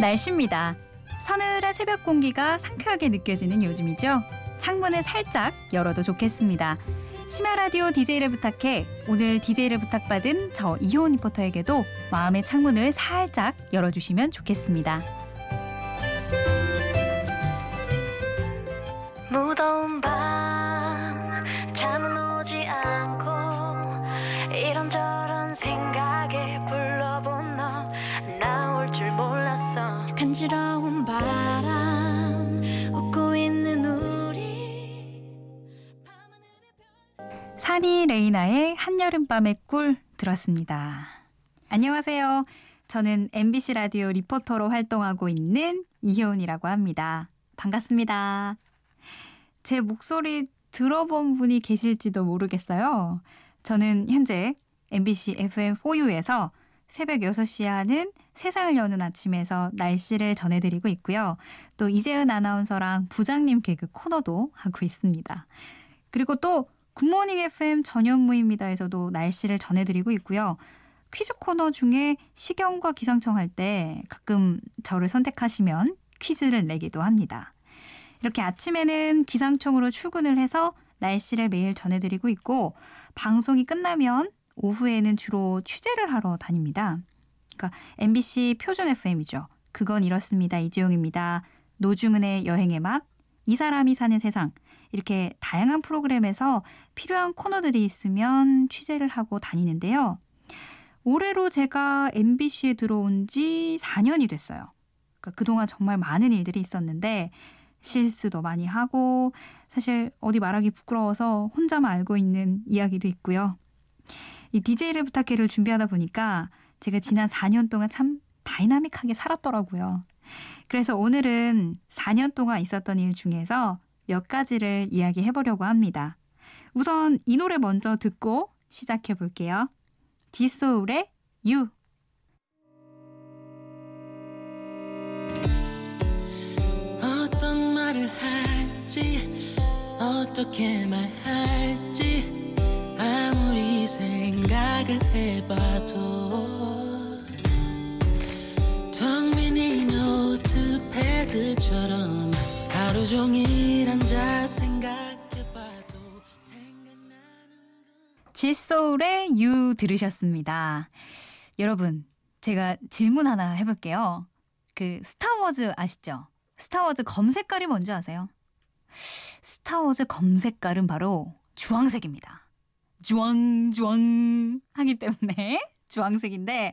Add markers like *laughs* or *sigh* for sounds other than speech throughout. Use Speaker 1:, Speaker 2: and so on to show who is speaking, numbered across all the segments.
Speaker 1: 날씨입니다. 서늘한 새벽 공기가 상쾌하게 느껴지는 요즘이죠. 창문을 살짝 열어도 좋겠습니다. 심야 라디오 DJ를 부탁해 오늘 DJ를 부탁받은 저 이효은 리포터에게도 마음의 창문을 살짝 열어주시면 좋겠습니다.
Speaker 2: 간지러운 바람 웃고 있는 우리
Speaker 1: 산이 레이나의 한여름밤의 꿀 들었습니다. 안녕하세요. 저는 MBC 라디오 리포터로 활동하고 있는 이효은이라고 합니다. 반갑습니다. 제 목소리 들어본 분이 계실지도 모르겠어요. 저는 현재 MBC FM4U에서 새벽 6시에 하는 세상을 여는 아침에서 날씨를 전해드리고 있고요. 또 이재은 아나운서랑 부장님 개그 코너도 하고 있습니다. 그리고 또 굿모닝 FM 전현무입니다에서도 날씨를 전해드리고 있고요. 퀴즈 코너 중에 시경과 기상청 할 때 가끔 저를 선택하시면 퀴즈를 내기도 합니다. 이렇게 아침에는 기상청으로 출근을 해서 날씨를 매일 전해드리고 있고 방송이 끝나면 오후에는 주로 취재를 하러 다닙니다. 그러니까 MBC 표준 FM이죠. 그건 이렇습니다. 이지용입니다. 노중은의 여행의 맛, 이 사람이 사는 세상 이렇게 다양한 프로그램에서 필요한 코너들이 있으면 취재를 하고 다니는데요. 올해로 제가 MBC에 들어온 지 4년이 됐어요. 그러니까 그동안 정말 많은 일들이 있었는데 실수도 많이 하고 사실 어디 말하기 부끄러워서 혼자만 알고 있는 이야기도 있고요. 이 DJ를 부탁해를 준비하다 보니까 제가 지난 4년 동안 참 다이나믹하게 살았더라고요. 그래서 오늘은 4년 동안 있었던 일 중에서 몇 가지를 이야기해 보려고 합니다. 우선 이 노래 먼저 듣고 시작해 볼게요. 지소울의 You.
Speaker 3: 어떤 말을 할지 어떻게 말할지 생각을 해봐도 텅빈이 노트 패드처럼 하루 종일 앉아 생각해봐도 생각나는
Speaker 1: 지소울의 You 들으셨습니다. 여러분, 제가 질문 하나 해볼게요. 그 스타워즈 아시죠? 스타워즈 검 색깔이 뭔지 아세요? 스타워즈 검 색깔은 바로 주황색입니다. 주황 하기 때문에 *laughs* 주황색인데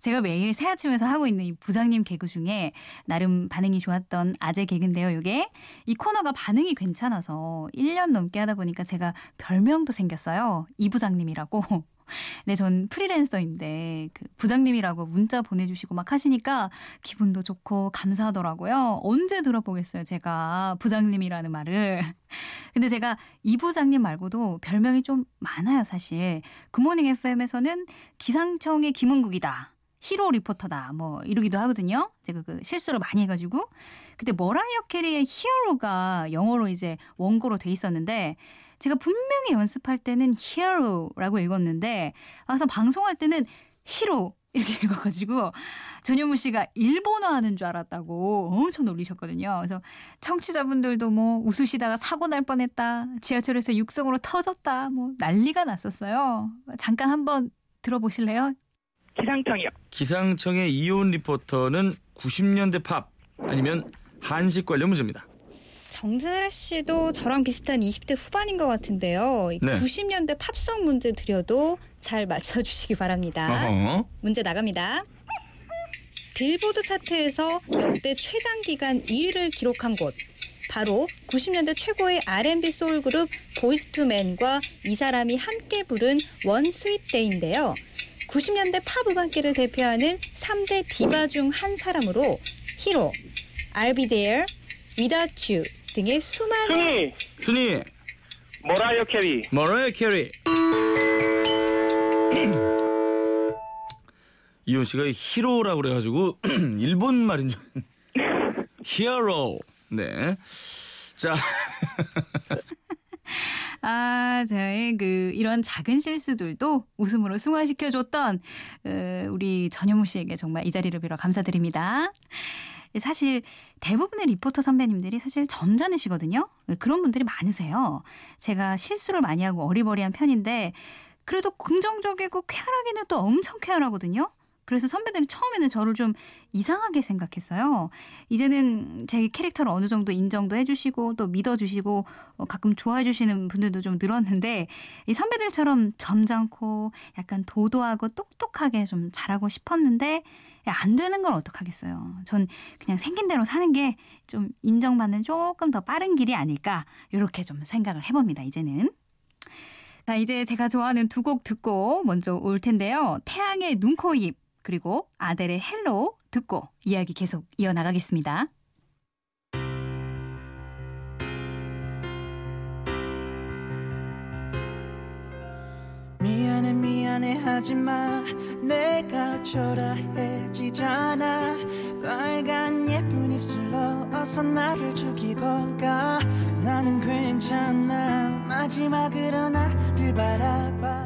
Speaker 1: 제가 매일 새 아침에서 하고 있는 이 부장님 개그 중에 나름 반응이 좋았던 아재 개그인데요. 이게 이 코너가 반응이 괜찮아서 1년 넘게 하다 보니까 제가 별명도 생겼어요. 이 부장님이라고. *laughs* 네, 전 프리랜서인데 그 부장님이라고 문자 보내주시고 막 하시니까 기분도 좋고 감사하더라고요. 언제 들어보겠어요, 제가 부장님이라는 말을. *laughs* 근데 제가 이 부장님 말고도 별명이 좀 많아요, 사실. 굿모닝 FM에서는 기상청의 김은국이다. 히로 리포터다. 뭐 이러기도 하거든요. 제가 그 실수를 많이 해가지고. 그때 머라이어 캐리의 Hero가 영어로 이제 원고로 돼 있었는데 제가 분명히 연습할 때는 히어로라고 읽었는데 와서 방송할 때는 히로 이렇게 *laughs* 읽어가지고 전현무 씨가 일본어 하는 줄 알았다고 엄청 놀리셨거든요. 그래서 청취자분들도 뭐 웃으시다가 사고 날 뻔했다. 지하철에서 육성으로 터졌다. 뭐 난리가 났었어요. 잠깐 한번 들어보실래요?
Speaker 4: 기상청이요.
Speaker 5: 기상청의 이온 리포터는 90년대 팝 아니면 상식 관련 문제입니다.
Speaker 1: 정진아 씨도 저랑 비슷한 20대 후반인 것 같은데요. 이
Speaker 5: 네.
Speaker 1: 90년대 팝송 문제 드려도 잘 맞춰주시기 바랍니다.
Speaker 5: 어허.
Speaker 1: 문제 나갑니다. 빌보드 차트에서 역대 최장 기간 1위를 기록한 곡. 바로 90년대 최고의 R&B 소울 그룹 보이스투맨과 이 사람이 함께 부른 One Sweet Day인데요. 90년대 팝 음악계를 대표하는 3대 디바 중 한 사람으로 히로, I'll be there, Without You 등의 수많은
Speaker 4: 순위
Speaker 5: 순위
Speaker 4: 머라이어 캐리
Speaker 5: 머라이어 캐리. *clears throat* 이온 씨가 히로라고 그래가지고 *clears throat* 일본 말인 줄. Hero. 네. 자, *laughs*
Speaker 1: 아, 저의 그 이런 작은 실수들도 웃음으로 승화시켜줬던 어, 우리 전현무 씨에게 정말 이 자리를 빌어 감사드립니다. 사실 대부분의 리포터 선배님들이 사실 점잖으시거든요. 그런 분들이 많으세요. 제가 실수를 많이 하고 어리버리한 편인데 그래도 긍정적이고 쾌활하기는 또 엄청 쾌활하거든요. 그래서 선배들이 처음에는 저를 좀 이상하게 생각했어요. 이제는 제 캐릭터를 어느 정도 인정도 해주시고 또 믿어주시고 어, 가끔 좋아해주시는 분들도 좀 늘었는데 이 선배들처럼 점잖고 약간 도도하고 똑똑하게 좀 잘하고 싶었는데 안 되는 건 어떡하겠어요. 전 그냥 생긴 대로 사는 게 좀 인정받는 조금 더 빠른 길이 아닐까 이렇게 좀 생각을 해봅니다. 이제는. 자, 이제 제가 좋아하는 두 곡 듣고 먼저 올 텐데요. 태양의 눈, 코, 입 그리고 아델의 Hello 듣고 이야기 계속 이어나가겠습니다.
Speaker 3: 미안해 미안해 하지마. 내가 초라해지잖아. 빨간 예쁜 입술로 어서 나를 죽이고 가. 나는 괜찮아. 마지막으로 나를 바라봐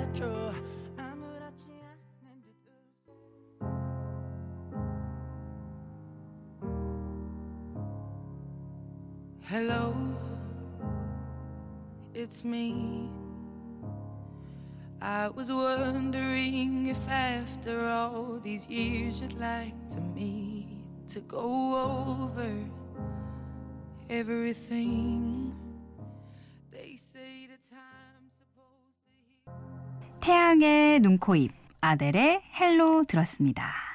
Speaker 3: Hello, it's me. I was wondering if after all these years you'd like to meet to go over everything. They say the time's supposed to heal.
Speaker 1: 태양의 눈, 코, 입 아델의 헬로 들었습니다.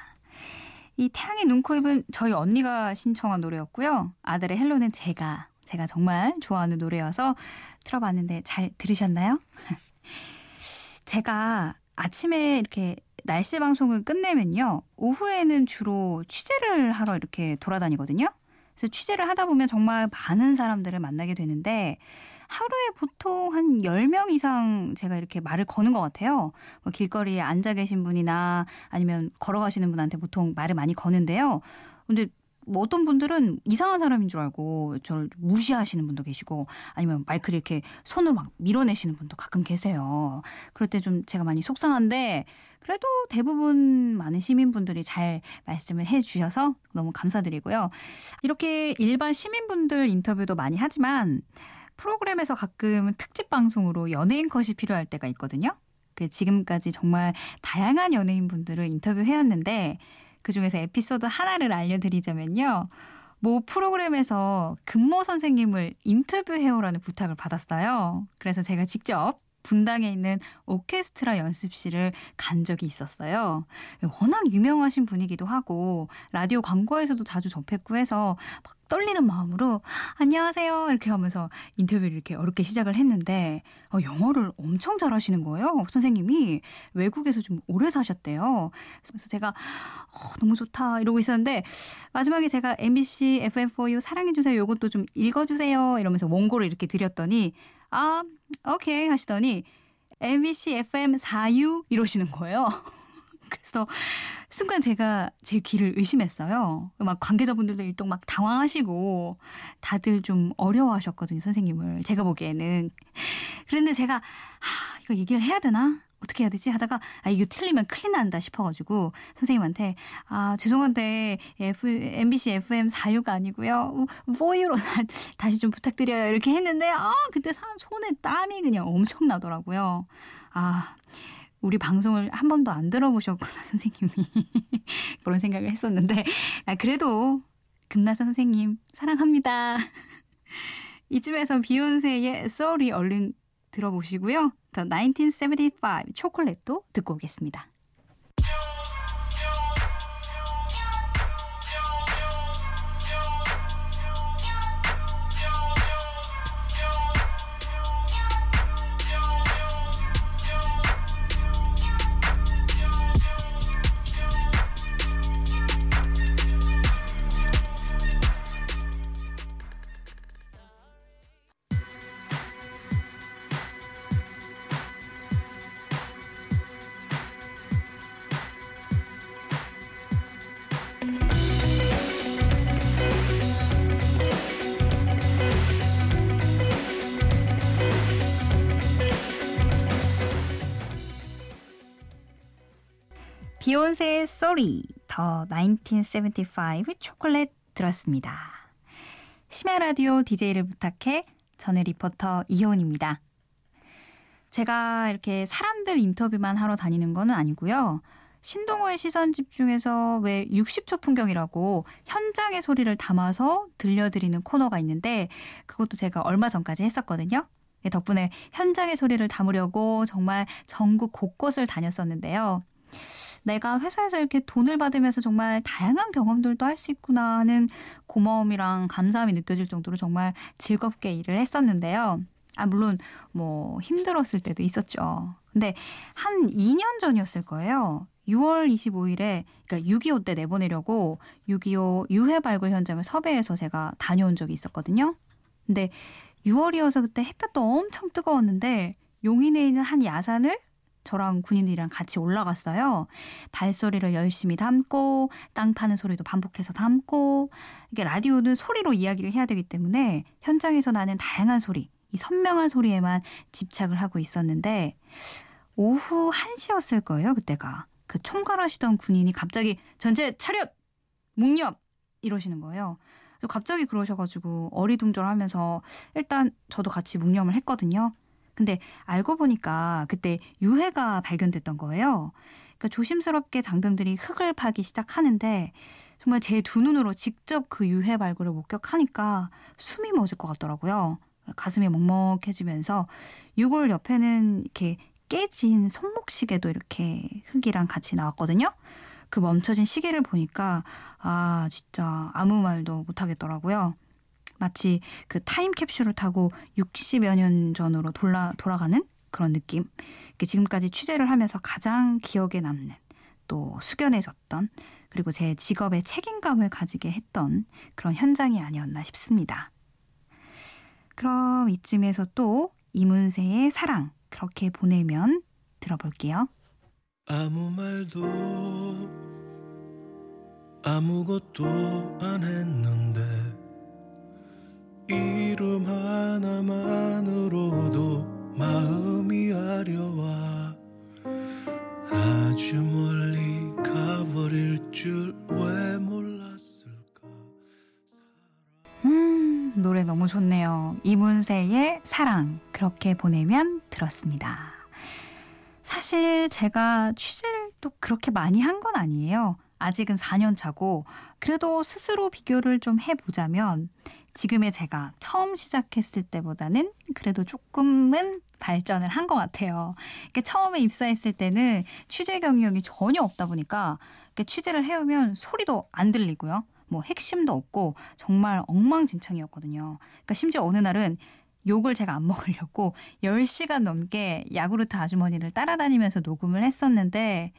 Speaker 1: 이 태양의 눈, 코, 입은 저희 언니가 신청한 노래였고요. 아델의 헬로는 제가 제가 정말 좋아하는 노래여서 틀어봤는데 잘 들으셨나요? *laughs* 제가 아침에 이렇게 날씨 방송을 끝내면요. 오후에는 주로 취재를 하러 이렇게 돌아다니거든요. 그래서 취재를 하다 보면 정말 많은 사람들을 만나게 되는데 하루에 보통 한 10명 이상 제가 이렇게 말을 거는 것 같아요. 뭐 길거리에 앉아 계신 분이나 아니면 걸어가시는 분한테 보통 말을 많이 거는데요. 근데 뭐 어떤 분들은 이상한 사람인 줄 알고 저를 무시하시는 분도 계시고 아니면 마이크를 이렇게 손으로 막 밀어내시는 분도 가끔 계세요. 그럴 때 좀 제가 많이 속상한데 그래도 대부분 많은 시민분들이 잘 말씀을 해 주셔서 너무 감사드리고요. 이렇게 일반 시민분들 인터뷰도 많이 하지만 프로그램에서 가끔 특집 방송으로 연예인 컷이 필요할 때가 있거든요. 그 지금까지 정말 다양한 연예인분들을 인터뷰해왔는데 그 중에서 에피소드 하나를 알려드리자면요. 모 프로그램에서 근모 선생님을 인터뷰해오라는 부탁을 받았어요. 그래서 제가 직접 분당에 있는 오케스트라 연습실을 간 적이 있었어요. 워낙 유명하신 분이기도 하고 라디오 광고에서도 자주 접했고 해서 막 떨리는 마음으로 안녕하세요 이렇게 하면서 인터뷰를 이렇게 어렵게 시작을 했는데 어, 영어를 엄청 잘하시는 거예요. 선생님이 외국에서 좀 오래 사셨대요. 그래서 제가 어, 너무 좋다 이러고 있었는데 마지막에 제가 MBC FM4U 사랑해주세요 이것도 좀 읽어주세요 이러면서 원고를 이렇게 드렸더니 아, 오케이 하시더니 MBC FM 4U 이러시는 거예요. *laughs* 그래서 순간 제가 제 귀를 의심했어요. 막 관계자분들도 일동 막 당황하시고 다들 좀 어려워하셨거든요, 선생님을. 제가 보기에는. 그런데 제가 하, 이거 얘기를 해야 되나? 어떻게 해야 되지? 하다가 아 이거 틀리면 큰일 난다 싶어가지고 선생님한테 아 죄송한데 F, MBC FM 4유가 아니고요 4유로 *laughs* 다시 좀 부탁드려요 이렇게 했는데 아 그때 손에 땀이 그냥 엄청 나더라고요. 아 우리 방송을 한 번도 안 들어보셨구나 *laughs* 선생님이 그런 생각을 했었는데 아, 그래도 금나사 선생님 사랑합니다. *laughs* 이쯤에서 비욘세의 Sorry 얼른 들어보시고요. 더1975 초콜릿도 듣고 오겠습니다. 비욘세의 Sorry, 더 1975 초콜릿 들었습니다. 심야 라디오 DJ를 부탁해 저는 리포터 이효은입니다. 제가 이렇게 사람들 인터뷰만 하러 다니는 건 아니고요. 신동호의 시선 집중에서 왜 60초 풍경이라고 현장의 소리를 담아서 들려드리는 코너가 있는데 그것도 제가 얼마 전까지 했었거든요. 네, 덕분에 현장의 소리를 담으려고 정말 전국 곳곳을 다녔었는데요. 내가 회사에서 이렇게 돈을 받으면서 정말 다양한 경험들도 할 수 있구나 하는 고마움이랑 감사함이 느껴질 정도로 정말 즐겁게 일을 했었는데요. 아, 물론 뭐 힘들었을 때도 있었죠. 근데 한 2년 전이었을 거예요. 6월 25일에 그러니까 6.25 때 내보내려고 6.25 유해 발굴 현장을 섭외해서 제가 다녀온 적이 있었거든요. 근데 6월이어서 그때 햇볕도 엄청 뜨거웠는데 용인에 있는 한 야산을 저랑 군인들이랑 같이 올라갔어요. 발소리를 열심히 담고 땅 파는 소리도 반복해서 담고 이게 라디오는 소리로 이야기를 해야 되기 때문에 현장에서 나는 다양한 소리, 이 선명한 소리에만 집착을 하고 있었는데 오후 1시였을 거예요, 그때가. 그 총괄하시던 군인이 갑자기 전체 차렷! 묵념! 이러시는 거예요. 갑자기 그러셔가지고 어리둥절하면서 일단 저도 같이 묵념을 했거든요. 근데 알고 보니까 그때 유해가 발견됐던 거예요. 그러니까 조심스럽게 장병들이 흙을 파기 시작하는데 정말 제 두 눈으로 직접 그 유해 발굴을 목격하니까 숨이 멎을 것 같더라고요. 가슴이 먹먹해지면서 유골 옆에는 이렇게 깨진 손목 시계도 이렇게 흙이랑 같이 나왔거든요. 그 멈춰진 시계를 보니까 아 진짜 아무 말도 못하겠더라고요. 마치 그 타임캡슐을 타고 60여 년 전으로 돌아, 돌아가는 그런 느낌. 지금까지 취재를 하면서 가장 기억에 남는 또 숙연해졌던 그리고 제 직업에 책임감을 가지게 했던 그런 현장이 아니었나 싶습니다. 그럼 이쯤에서 또 이문세의 사랑 그렇게 보내면 들어볼게요.
Speaker 6: 아무 말도 아무것도 안 했는데 이름 하나만으로도 마음이 아려와 아주 멀리 가버릴 줄 왜 몰랐을까
Speaker 1: 음, 노래 너무 좋네요. 이문세의 사랑 그렇게 보내면 들었습니다. 사실 제가 취재를 또 그렇게 많이 한 건 아니에요. 아직은 4년 차고 그래도 스스로 비교를 좀 해보자면 지금의 제가 처음 시작했을 때보다는 그래도 조금은 발전을 한 것 같아요. 그러니까 처음에 입사했을 때는 취재 경력이 전혀 없다 보니까 취재를 해오면 소리도 안 들리고요. 뭐 핵심도 없고 정말 엉망진창이었거든요. 그러니까 심지어 어느 날은 욕을 제가 안 *laughs* 먹으려고 10시간 넘게 야구르트 아주머니를 따라다니면서 녹음을 했었는데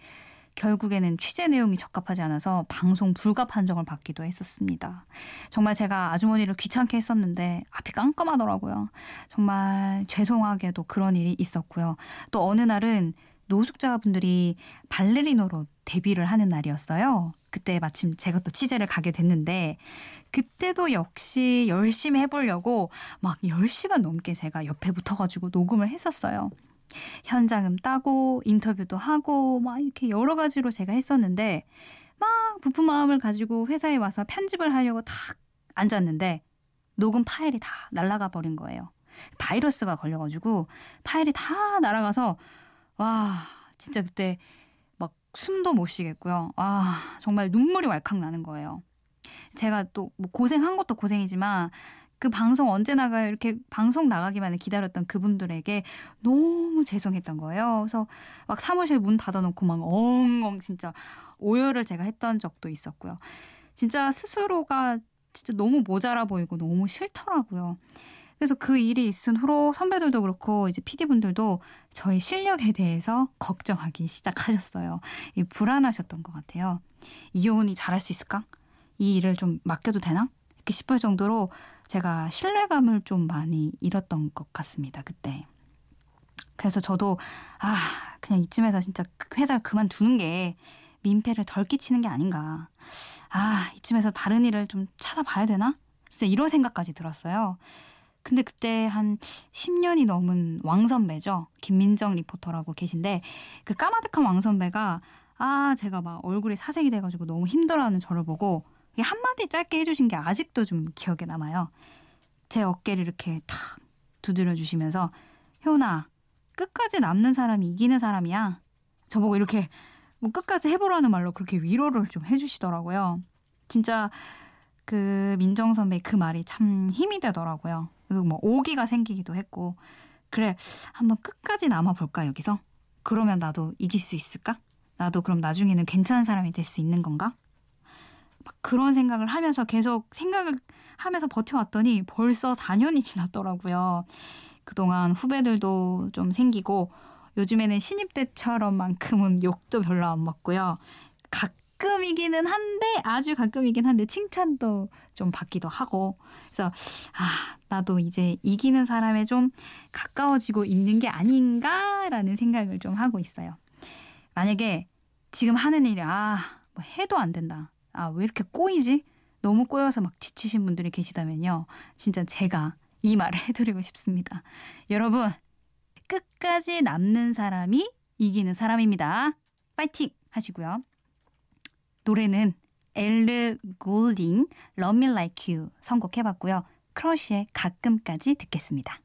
Speaker 1: 결국에는 취재 내용이 적합하지 않아서 방송 불가 판정을 받기도 했었습니다. 정말 제가 아주머니를 귀찮게 했었는데 앞이 깜깜하더라고요. 정말 죄송하게도 그런 일이 있었고요. 또 어느 날은 노숙자분들이 발레리노로 데뷔를 하는 날이었어요. 그때 마침 제가 또 취재를 가게 됐는데 그때도 역시 열심히 해보려고 막 10시간 넘게 제가 옆에 붙어가지고 녹음을 했었어요. 현장음 따고 인터뷰도 하고 막 이렇게 여러 가지로 제가 했었는데 막 부푼 마음을 가지고 회사에 와서 편집을 하려고 탁 앉았는데 녹음 파일이 다 날아가 버린 거예요. 바이러스가 걸려가지고 파일이 다 날아가서 와 진짜 그때 막 숨도 못 쉬겠고요. 와 정말 눈물이 왈칵 나는 거예요. 제가 또 뭐 고생한 것도 고생이지만 그 방송 언제 나가요? 이렇게 방송 나가기만을 기다렸던 그분들에게 너무 죄송했던 거예요. 그래서 막 사무실 문 닫아놓고 막 엉엉 진짜 오열을 제가 했던 적도 있었고요. 진짜 스스로가 진짜 너무 모자라 보이고 너무 싫더라고요. 그래서 그 일이 있은 후로 선배들도 그렇고 이제 PD분들도 저희 실력에 대해서 걱정하기 시작하셨어요. 불안하셨던 것 같아요. 이효은이 잘할 수 있을까? 이 일을 좀 맡겨도 되나? 이렇게 싶을 정도로 제가 신뢰감을 좀 많이 잃었던 것 같습니다. 그때. 그래서 저도 아 그냥 이쯤에서 진짜 회사를 그만두는 게 민폐를 덜 끼치는 게 아닌가. 아 이쯤에서 다른 일을 좀 찾아봐야 되나? 진짜 이런 생각까지 들었어요. 근데 그때 한 10년이 넘은 왕 선배죠. 김민정 리포터라고 계신데 그 까마득한 왕 선배가 아 제가 막 얼굴이 사색이 돼가지고 너무 힘들어하는 저를 보고 한마디 짧게 해주신 게 아직도 좀 기억에 남아요. 제 어깨를 이렇게 탁 두드려 주시면서 효나 끝까지 남는 사람이 이기는 사람이야. 저보고 이렇게 뭐 끝까지 해보라는 말로 그렇게 위로를 좀 해주시더라고요. 진짜 그 민정 선배 그 말이 참 힘이 되더라고요. 그리고 뭐 오기가 생기기도 했고 그래 한번 끝까지 남아볼까 여기서 그러면 나도 이길 수 있을까? 나도 그럼 나중에는 괜찮은 사람이 될 수 있는 건가? 막 그런 생각을 하면서 계속 생각을 하면서 버텨왔더니 벌써 4년이 지났더라고요. 그동안 후배들도 좀 생기고 요즘에는 신입 때처럼만큼은 욕도 별로 안 먹고요. 가끔이기는 한데 아주 가끔이긴 한데 칭찬도 좀 받기도 하고 그래서 아 나도 이제 이기는 사람에 좀 가까워지고 있는 게 아닌가라는 생각을 좀 하고 있어요. 만약에 지금 하는 일이 아 뭐 해도 안 된다. 아 왜 이렇게 꼬이지? 너무 꼬여서 막 지치신 분들이 계시다면요. 진짜 제가 이 말을 *laughs* 해드리고 싶습니다. 여러분 끝까지 남는 사람이 이기는 사람입니다. 파이팅 하시고요. 노래는 엘르 골딩 Love Me Like You 선곡해봤고요. 크러쉬의 가끔까지 듣겠습니다.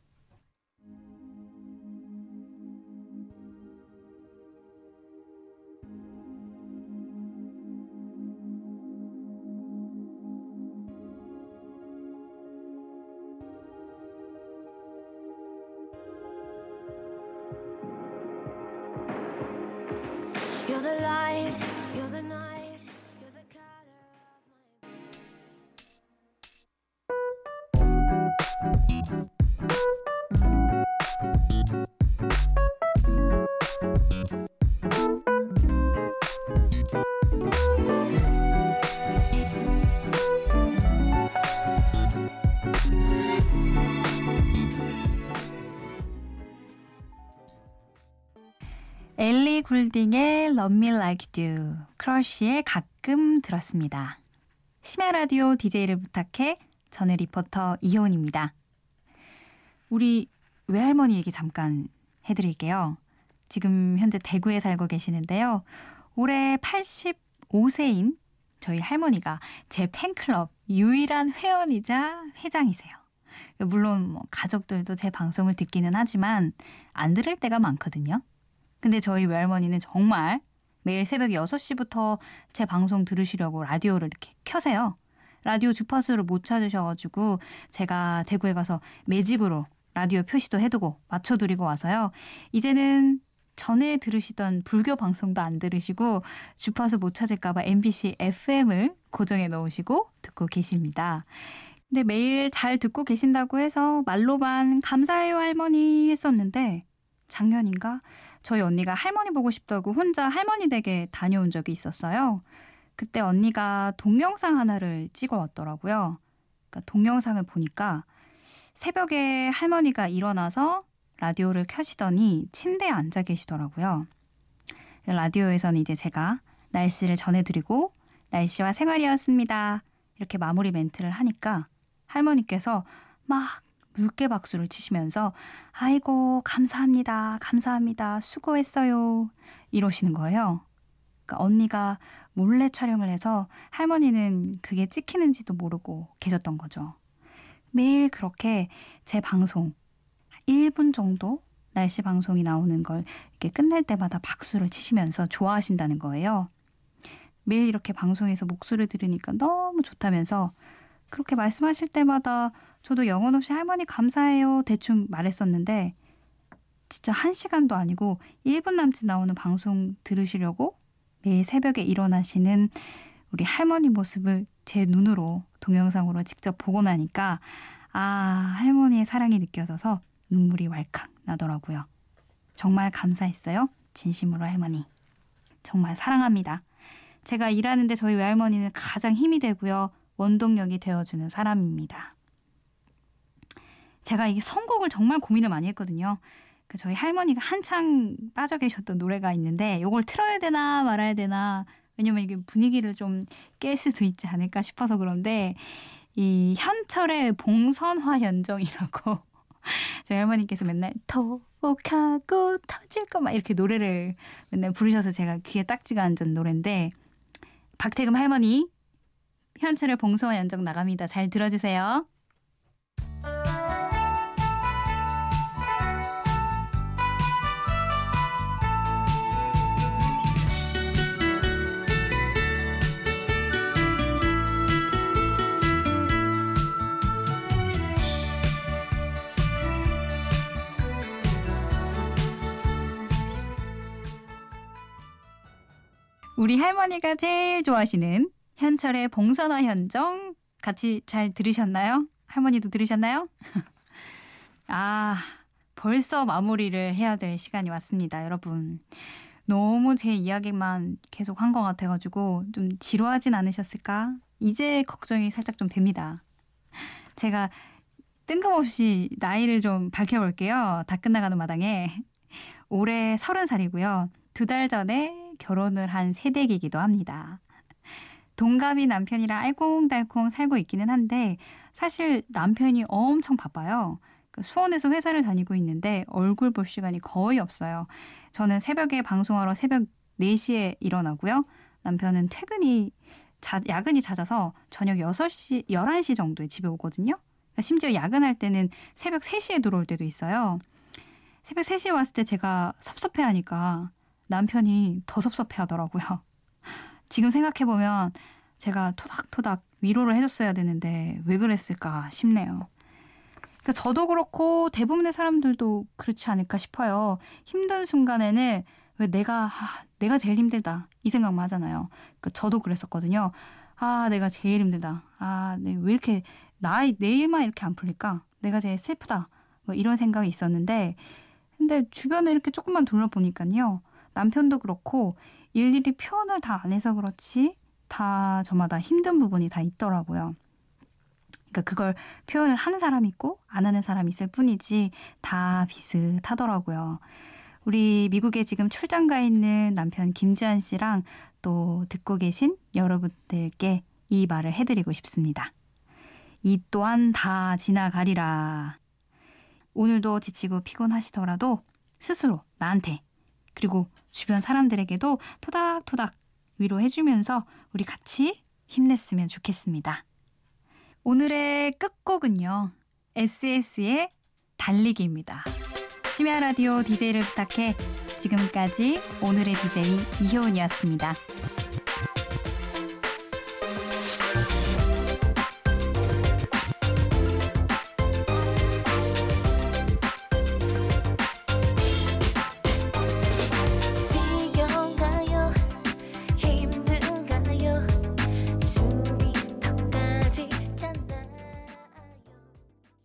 Speaker 1: 굴딩의 Love Me Like You, 크러쉬의 가끔 들었습니다. 심야 라디오 DJ를 부탁해 저는 리포터 이효은입니다. 우리 외할머니 얘기 잠깐 해드릴게요. 지금 현재 대구에 살고 계시는데요. 올해 85세인 저희 할머니가 제 팬클럽 유일한 회원이자 회장이세요. 물론 뭐 가족들도 제 방송을 듣기는 하지만 안 들을 때가 많거든요. 근데 저희 외할머니는 정말 매일 새벽 6시부터 제 방송 들으시려고 라디오를 이렇게 켜세요. 라디오 주파수를 못 찾으셔가지고 제가 대구에 가서 매집으로 라디오 표시도 해두고 맞춰드리고 와서요. 이제는 전에 들으시던 불교 방송도 안 들으시고 주파수 못 찾을까봐 MBC FM을 고정해 놓으시고 듣고 계십니다. 근데 매일 잘 듣고 계신다고 해서 말로만 감사해요 할머니 했었는데 작년인가 저희 언니가 할머니 보고 싶다고 혼자 할머니 댁에 다녀온 적이 있었어요. 그때 언니가 동영상 하나를 찍어 왔더라고요. 그러니까 동영상을 보니까 새벽에 할머니가 일어나서 라디오를 켜시더니 침대에 앉아 계시더라고요. 라디오에서는 이제 제가 날씨를 전해드리고 날씨와 생활이었습니다. 이렇게 마무리 멘트를 하니까 할머니께서 막 물개 박수를 치시면서 아이고 감사합니다 감사합니다 수고했어요 이러시는 거예요. 그러니까 언니가 몰래 촬영을 해서 할머니는 그게 찍히는지도 모르고 계셨던 거죠. 매일 그렇게 제 방송 1분 정도 날씨 방송이 나오는 걸 이렇게 끝날 때마다 박수를 치시면서 좋아하신다는 거예요. 매일 이렇게 방송에서 목소리를 들으니까 너무 좋다면서 그렇게 말씀하실 때마다 저도 영혼 없이 할머니 감사해요 대충 말했었는데 진짜 한 시간도 아니고 1분 남짓 나오는 방송 들으시려고 매일 새벽에 일어나시는 우리 할머니 모습을 제 눈으로 동영상으로 직접 보고 나니까 아 할머니의 사랑이 느껴져서 눈물이 왈칵 나더라고요. 정말 감사했어요. 진심으로 할머니. 정말 사랑합니다. 제가 일하는데 저희 외할머니는 가장 힘이 되고요. 원동력이 되어주는 사람입니다. 제가 이게 선곡을 정말 고민을 많이 했거든요. 그 저희 할머니가 한창 빠져 계셨던 노래가 있는데 이걸 틀어야 되나 말아야 되나 왜냐면 이게 분위기를 좀 깰 수도 있지 않을까 싶어서 그런데 이 현철의 봉선화 연정이라고 *laughs* 저희 할머니께서 맨날 톡하고 터질 거 막 이렇게 노래를 맨날 부르셔서 제가 귀에 딱지가 앉은 노래인데 박태금 할머니 현철의 봉서와 연정 나갑니다. 잘 들어주세요. 우리 할머니가 제일 좋아하시는 현철의 봉선화 현정 같이 잘 들으셨나요? 할머니도 들으셨나요? *laughs* 아, 벌써 마무리를 해야 될 시간이 왔습니다, 여러분. 너무 제 이야기만 계속 한 것 같아가지고 좀 지루하진 않으셨을까? 이제 걱정이 살짝 좀 됩니다. 제가 뜬금없이 나이를 좀 밝혀볼게요. 다 끝나가는 마당에. 올해 서른 살이고요. 두 달 전에 결혼을 한 세대기이기도 합니다. 동갑이 남편이랑 알콩달콩 살고 있기는 한데 사실 남편이 엄청 바빠요. 그 수원에서 회사를 다니고 있는데 얼굴 볼 시간이 거의 없어요. 저는 새벽에 방송하러 새벽 4시에 일어나고요. 남편은 퇴근이 자, 야근이 잦아서 저녁 6시, 11시 정도에 집에 오거든요. 그러니까 심지어 야근할 때는 새벽 3시에 들어올 때도 있어요. 새벽 3시에 왔을 때 제가 섭섭해 하니까 남편이 더 섭섭해 하더라고요. 지금 생각해보면 제가 토닥토닥 위로를 해줬어야 되는데 왜 그랬을까 싶네요. 그러니까 저도 그렇고 대부분의 사람들도 그렇지 않을까 싶어요. 힘든 순간에는 왜 내가 아, 내가 제일 힘들다 이 생각만 하잖아요. 그러니까 저도 그랬었거든요. 아 내가 제일 힘들다. 아왜 네, 이렇게 나의 내 일만 이렇게 안 풀릴까? 내가 제일 슬프다. 뭐 이런 생각이 있었는데 근데 주변에 이렇게 조금만 둘러보니까요. 남편도 그렇고 일일이 표현을 다 안 해서 그렇지 다 저마다 힘든 부분이 다 있더라고요. 그러니까 그걸 표현을 하는 사람이 있고 안 하는 사람이 있을 뿐이지 다 비슷하더라고요. 우리 미국에 지금 출장 가 있는 남편 김주한 씨랑 또 듣고 계신 여러분들께 이 말을 해드리고 싶습니다. 이 또한 다 지나가리라. 오늘도 지치고 피곤하시더라도 스스로 나한테 그리고 주변 사람들에게도 토닥토닥 위로해주면서 우리 같이 힘냈으면 좋겠습니다. 오늘의 끝곡은요. SS의 달리기입니다. 심야 라디오 DJ를 부탁해 지금까지 오늘의 DJ 이효은이었습니다.